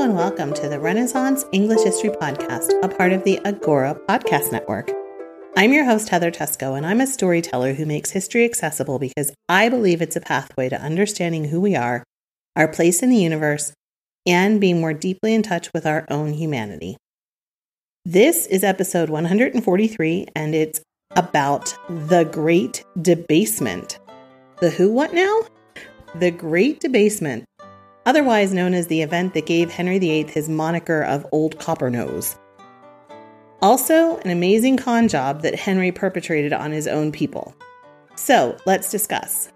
And welcome to the Renaissance English History Podcast, a part of the Agora Podcast Network. I'm your host, Heather Teysko, and I'm a storyteller who makes history accessible because I believe it's a pathway to understanding who we are, our place in the universe, and being more deeply in touch with our own humanity. This is episode 143, and it's about the Great Debasement. The who, what now? The Great Debasement, otherwise known as the event that gave Henry VIII his moniker of Old Copper-Nose. Also, an amazing con job that Henry perpetrated on his own people. So, let's discuss.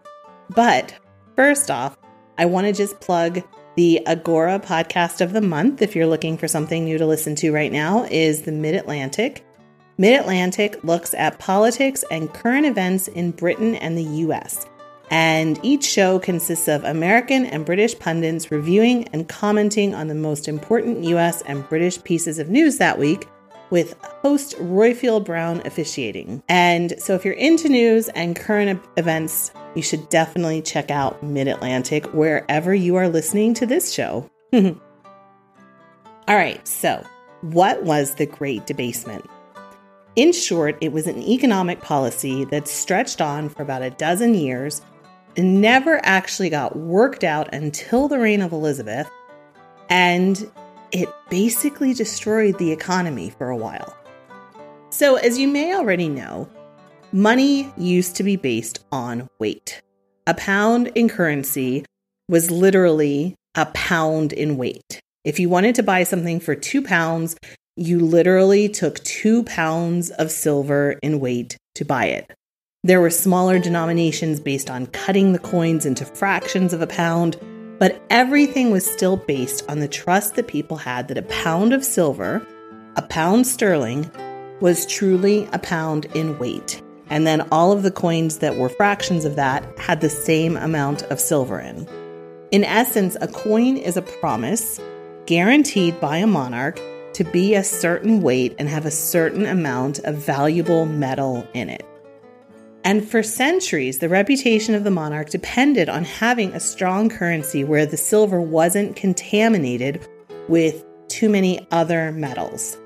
But first off, I want to just plug the Agora podcast of the month if you're looking for something new to listen to right now is the Mid-Atlantic. Mid-Atlantic looks at politics and current events in Britain and the US. And each show consists of American and British pundits reviewing and commenting on the most important US and British pieces of news that week with host Roifield Brown officiating. And so if you're into news and current events, you should definitely check out Mid-Atlantic wherever you are listening to this show. All right, so what was the Great Debasement? In short, it was an economic policy that stretched on for about a dozen years never actually got worked out until the reign of Elizabeth, and it basically destroyed the economy for a while. So, as you may already know, money used to be based on weight. A pound in currency was literally a pound in weight. If you wanted to buy something for two pounds, you literally took two pounds of silver in weight to buy it. There were smaller denominations based on cutting the coins into fractions of a pound, but everything was still based on the trust that people had that a pound of silver, a pound sterling, was truly a pound in weight. And then all of the coins that were fractions of that had the same amount of silver in. In essence, a coin is a promise guaranteed by a monarch to be a certain weight and have a certain amount of valuable metal in it. And for centuries, the reputation of the monarch depended on having a strong currency where the silver wasn't contaminated with too many other metals.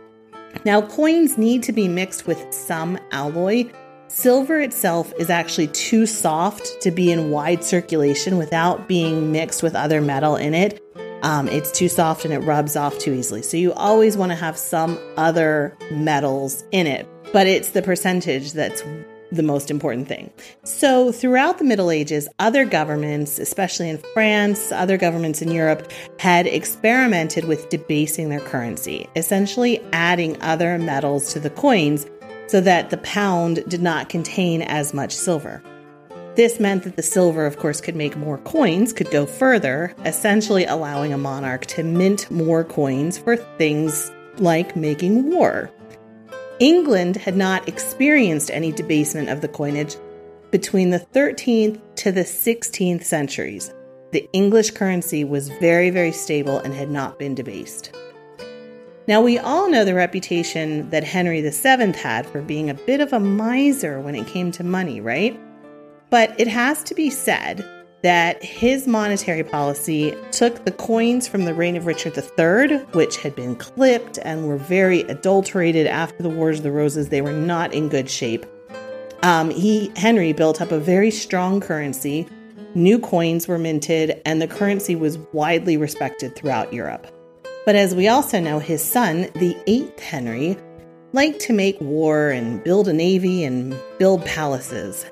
Now, coins need to be mixed with some alloy. Silver itself is actually too soft to be in wide circulation without being mixed with other metal in it. Um, it's too soft and it rubs off too easily. So, you always want to have some other metals in it, but it's the percentage that's the most important thing. So, throughout the Middle Ages, other governments, especially in France, other governments in Europe, had experimented with debasing their currency, essentially adding other metals to the coins so that the pound did not contain as much silver. This meant that the silver, of course, could make more coins, could go further, essentially allowing a monarch to mint more coins for things like making war. England had not experienced any debasement of the coinage between the 13th to the 16th centuries. The English currency was very, very stable and had not been debased. Now, we all know the reputation that Henry VII had for being a bit of a miser when it came to money, right? But it has to be said that his monetary policy took the coins from the reign of Richard III, which had been clipped and were very adulterated after the Wars of the Roses. They were not in good shape. Um, he Henry built up a very strong currency. New coins were minted, and the currency was widely respected throughout Europe. But as we also know, his son, the eighth Henry, liked to make war and build a navy and build palaces.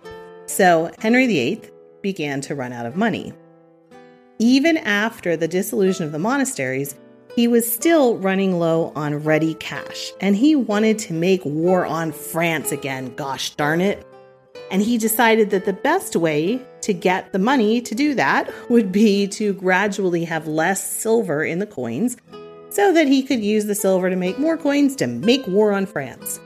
So Henry VIII began to run out of money. Even after the dissolution of the monasteries, he was still running low on ready cash, and he wanted to make war on France again, gosh darn it. And he decided that the best way to get the money to do that would be to gradually have less silver in the coins so that he could use the silver to make more coins to make war on France.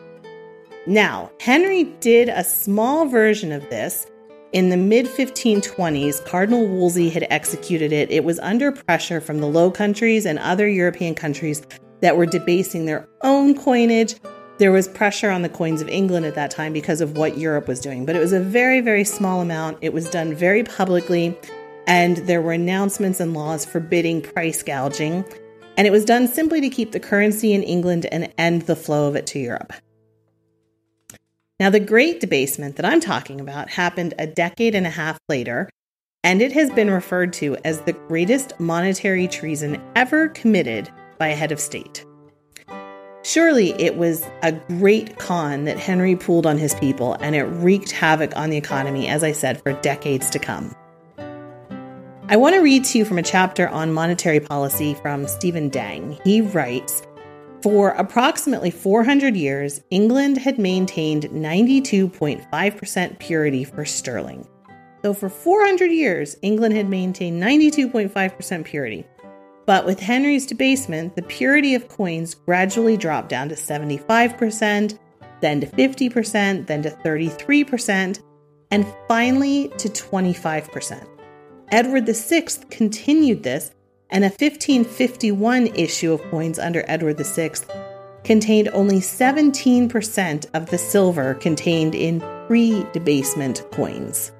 Now, Henry did a small version of this in the mid 1520s, Cardinal Wolsey had executed it. It was under pressure from the Low Countries and other European countries that were debasing their own coinage. There was pressure on the coins of England at that time because of what Europe was doing, but it was a very, very small amount. It was done very publicly, and there were announcements and laws forbidding price gouging. And it was done simply to keep the currency in England and end the flow of it to Europe. Now, the Great Debasement that I'm talking about happened a decade and a half later, and it has been referred to as the greatest monetary treason ever committed by a head of state. Surely it was a great con that Henry pulled on his people, and it wreaked havoc on the economy, as I said, for decades to come. I want to read to you from a chapter on monetary policy from Stephen Deng. He writes for approximately 400 years, England had maintained 92.5% purity for sterling. So, for 400 years, England had maintained 92.5% purity. But with Henry's debasement, the purity of coins gradually dropped down to 75%, then to 50%, then to 33%, and finally to 25%. Edward VI continued this and a 1551 issue of coins under Edward VI contained only 17% of the silver contained in pre debasement coins.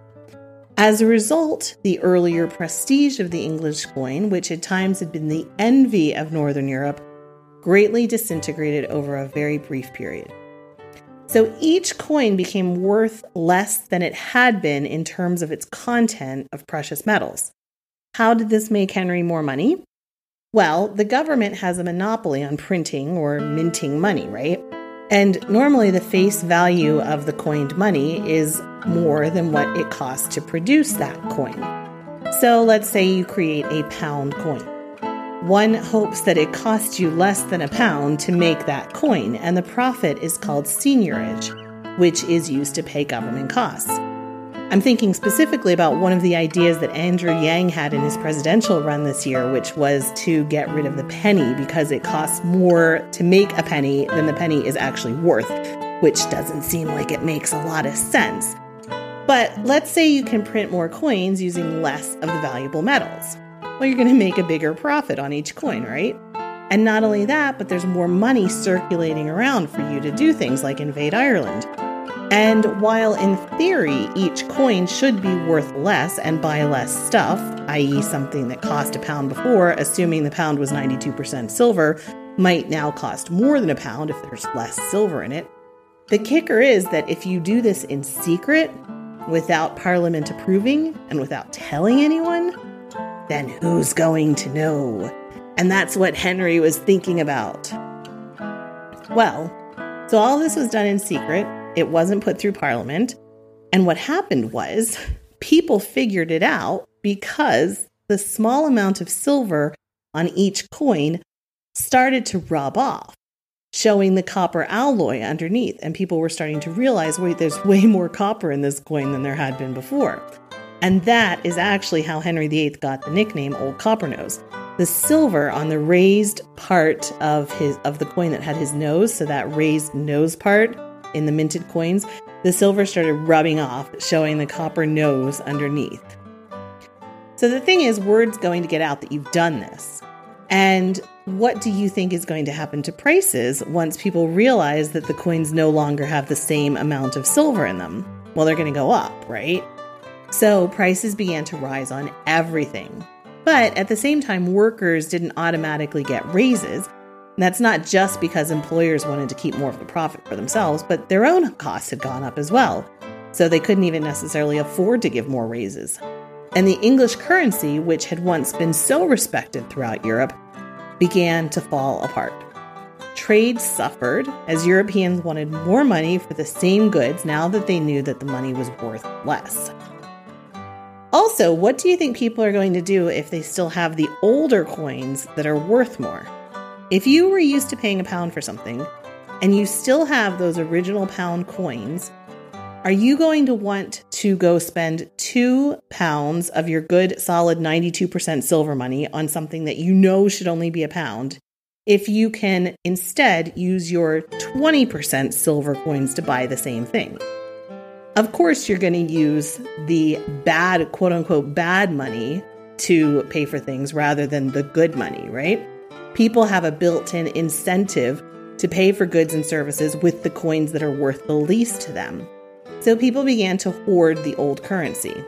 As a result, the earlier prestige of the English coin, which at times had been the envy of Northern Europe, greatly disintegrated over a very brief period. So each coin became worth less than it had been in terms of its content of precious metals. How did this make Henry more money? Well, the government has a monopoly on printing or minting money, right? And normally the face value of the coined money is more than what it costs to produce that coin. So let's say you create a pound coin. One hopes that it costs you less than a pound to make that coin, and the profit is called seigniorage, which is used to pay government costs. I'm thinking specifically about one of the ideas that Andrew Yang had in his presidential run this year, which was to get rid of the penny because it costs more to make a penny than the penny is actually worth, which doesn't seem like it makes a lot of sense. But let's say you can print more coins using less of the valuable metals. Well, you're going to make a bigger profit on each coin, right? And not only that, but there's more money circulating around for you to do things like invade Ireland. And while in theory each coin should be worth less and buy less stuff, i.e., something that cost a pound before, assuming the pound was 92% silver, might now cost more than a pound if there's less silver in it, the kicker is that if you do this in secret, without Parliament approving, and without telling anyone, then who's going to know? And that's what Henry was thinking about. Well, so all this was done in secret, it wasn't put through Parliament. And what happened was people figured it out because the small amount of silver on each coin started to rub off, showing the copper alloy underneath. And people were starting to realize wait, there's way more copper in this coin than there had been before. And that is actually how Henry VIII got the nickname Old Copper Nose. The silver on the raised part of his of the coin that had his nose, so that raised nose part in the minted coins, the silver started rubbing off, showing the copper nose underneath. So the thing is, word's going to get out that you've done this. And what do you think is going to happen to prices once people realize that the coins no longer have the same amount of silver in them? Well, they're going to go up, right? So prices began to rise on everything. But at the same time, workers didn't automatically get raises. And that's not just because employers wanted to keep more of the profit for themselves, but their own costs had gone up as well. So they couldn't even necessarily afford to give more raises. And the English currency, which had once been so respected throughout Europe, began to fall apart. Trade suffered as Europeans wanted more money for the same goods now that they knew that the money was worth less. Also, what do you think people are going to do if they still have the older coins that are worth more? If you were used to paying a pound for something and you still have those original pound coins, are you going to want to go spend two pounds of your good, solid 92% silver money on something that you know should only be a pound if you can instead use your 20% silver coins to buy the same thing? Of course, you're going to use the bad, quote unquote, bad money to pay for things rather than the good money, right? People have a built in incentive to pay for goods and services with the coins that are worth the least to them. So people began to hoard the old currency.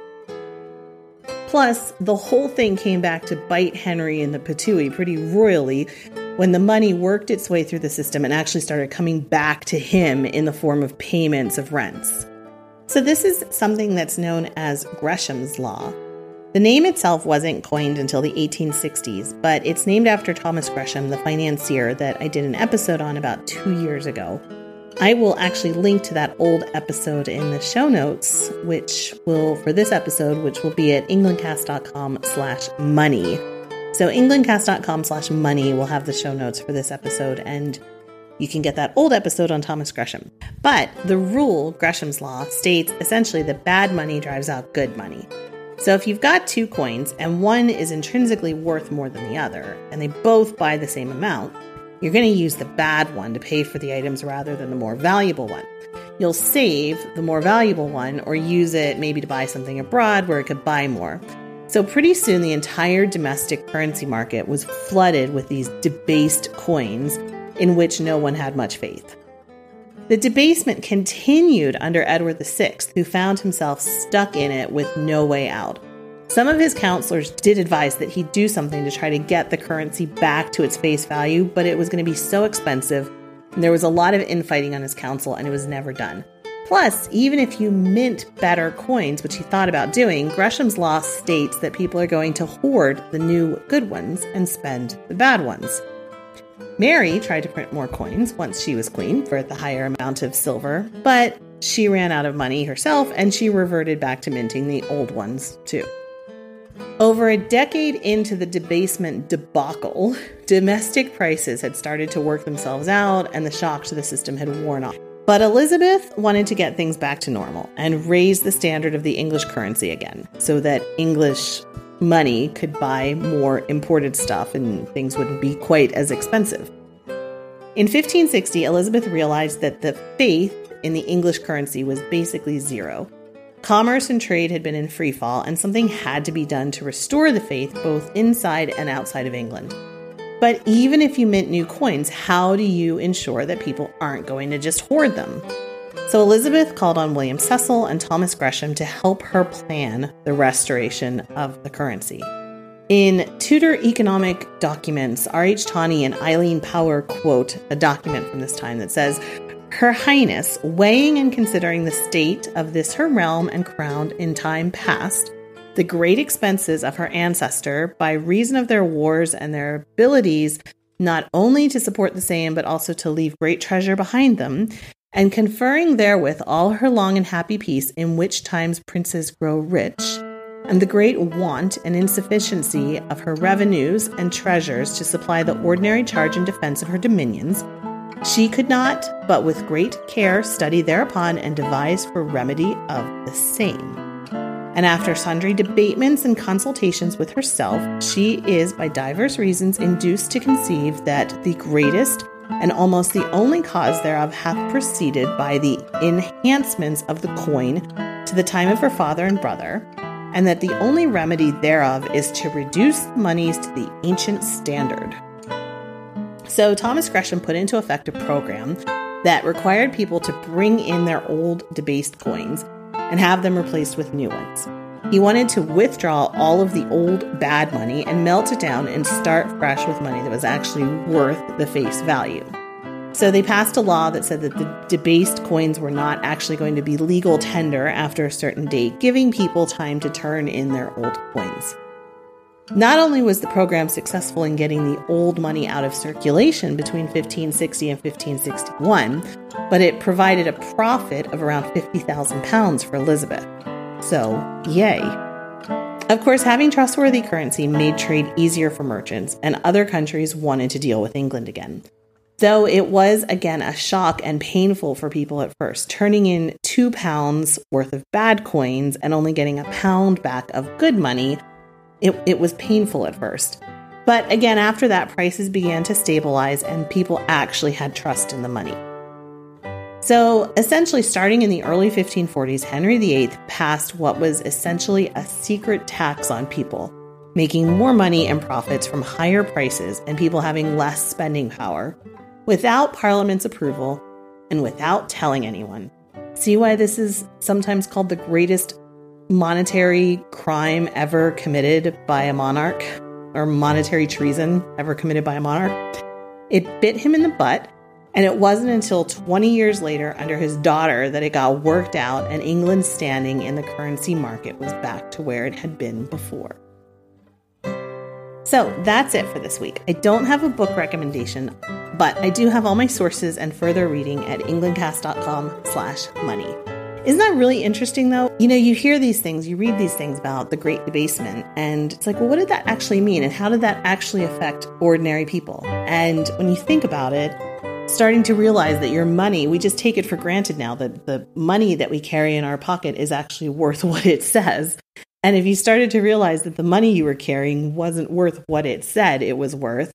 Plus, the whole thing came back to bite Henry in the patooey pretty royally when the money worked its way through the system and actually started coming back to him in the form of payments of rents. So, this is something that's known as Gresham's Law. The name itself wasn't coined until the 1860s, but it's named after Thomas Gresham, the financier that I did an episode on about two years ago. I will actually link to that old episode in the show notes, which will, for this episode, which will be at englandcast.com slash money. So englandcast.com slash money will have the show notes for this episode, and you can get that old episode on Thomas Gresham. But the rule, Gresham's Law, states essentially that bad money drives out good money. So if you've got two coins and one is intrinsically worth more than the other, and they both buy the same amount, you're going to use the bad one to pay for the items rather than the more valuable one. You'll save the more valuable one or use it maybe to buy something abroad where it could buy more. So, pretty soon, the entire domestic currency market was flooded with these debased coins in which no one had much faith. The debasement continued under Edward VI, who found himself stuck in it with no way out. Some of his counselors did advise that he do something to try to get the currency back to its face value, but it was going to be so expensive, and there was a lot of infighting on his council, and it was never done. Plus, even if you mint better coins, which he thought about doing, Gresham's law states that people are going to hoard the new good ones and spend the bad ones. Mary tried to print more coins once she was queen for the higher amount of silver, but she ran out of money herself and she reverted back to minting the old ones too. Over a decade into the debasement debacle, domestic prices had started to work themselves out and the shock to the system had worn off. But Elizabeth wanted to get things back to normal and raise the standard of the English currency again so that English money could buy more imported stuff and things wouldn't be quite as expensive. In 1560, Elizabeth realized that the faith in the English currency was basically zero. Commerce and trade had been in free fall, and something had to be done to restore the faith both inside and outside of England. But even if you mint new coins, how do you ensure that people aren't going to just hoard them? So Elizabeth called on William Cecil and Thomas Gresham to help her plan the restoration of the currency. In Tudor economic documents, R.H. Tawney and Eileen Power quote a document from this time that says, Her Highness, weighing and considering the state of this her realm and crown in time past, the great expenses of her ancestor by reason of their wars and their abilities not only to support the same, but also to leave great treasure behind them, and conferring therewith all her long and happy peace, in which times princes grow rich, and the great want and insufficiency of her revenues and treasures to supply the ordinary charge and defense of her dominions, she could not, but with great care, study thereupon and devise for remedy of the same. And after sundry debatements and consultations with herself, she is by divers reasons induced to conceive that the greatest and almost the only cause thereof hath proceeded by the enhancements of the coin to the time of her father and brother, and that the only remedy thereof is to reduce the moneys to the ancient standard. So Thomas Gresham put into effect a program that required people to bring in their old debased coins and have them replaced with new ones. He wanted to withdraw all of the old bad money and melt it down and start fresh with money that was actually worth the face value. So they passed a law that said that the debased coins were not actually going to be legal tender after a certain date, giving people time to turn in their old coins. Not only was the program successful in getting the old money out of circulation between 1560 and 1561, but it provided a profit of around 50,000 pounds for Elizabeth. So, yay. Of course, having trustworthy currency made trade easier for merchants, and other countries wanted to deal with England again. Though it was again a shock and painful for people at first, turning in two pounds worth of bad coins and only getting a pound back of good money, it, it was painful at first. But again, after that, prices began to stabilize and people actually had trust in the money. So, essentially, starting in the early 1540s, Henry VIII passed what was essentially a secret tax on people, making more money and profits from higher prices and people having less spending power without Parliament's approval and without telling anyone. See why this is sometimes called the greatest monetary crime ever committed by a monarch, or monetary treason ever committed by a monarch? It bit him in the butt, and it wasn't until 20 years later, under his daughter, that it got worked out and England's standing in the currency market was back to where it had been before. So that's it for this week. I don't have a book recommendation, but I do have all my sources and further reading at englandcast.com slash money. Isn't that really interesting though? You know, you hear these things, you read these things about the great debasement, and it's like, well, what did that actually mean? And how did that actually affect ordinary people? And when you think about it, starting to realize that your money, we just take it for granted now that the money that we carry in our pocket is actually worth what it says. And if you started to realize that the money you were carrying wasn't worth what it said it was worth,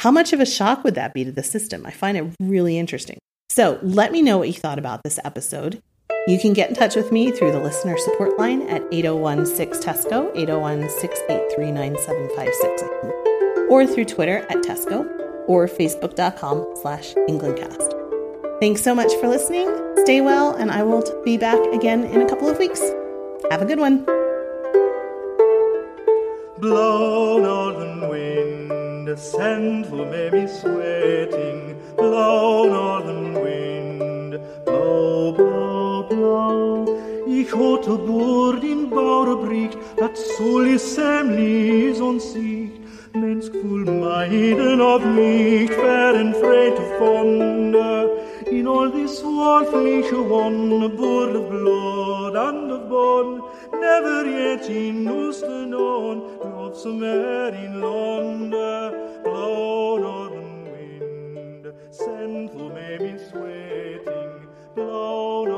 how much of a shock would that be to the system? I find it really interesting. So let me know what you thought about this episode. You can get in touch with me through the listener support line at 8016 Teysko, 801 683 9756, or through Twitter at Teysko or facebook.com slash Englandcast. Thanks so much for listening. Stay well, and I will be back again in a couple of weeks. Have a good one. Blow, northern wind, send who may be sweating. Blow, northern wind, blow, blow, blow. Ich hatte Bord in Bauerbricht, dat soll semlis und Sicht. Mensvoel maiden of licht, fair and free to fonder. In all this world, flesh one, a of blood and of bone, never yet in Ulster known, love somewhere in London, blown on wind, sent for me, sweating, blow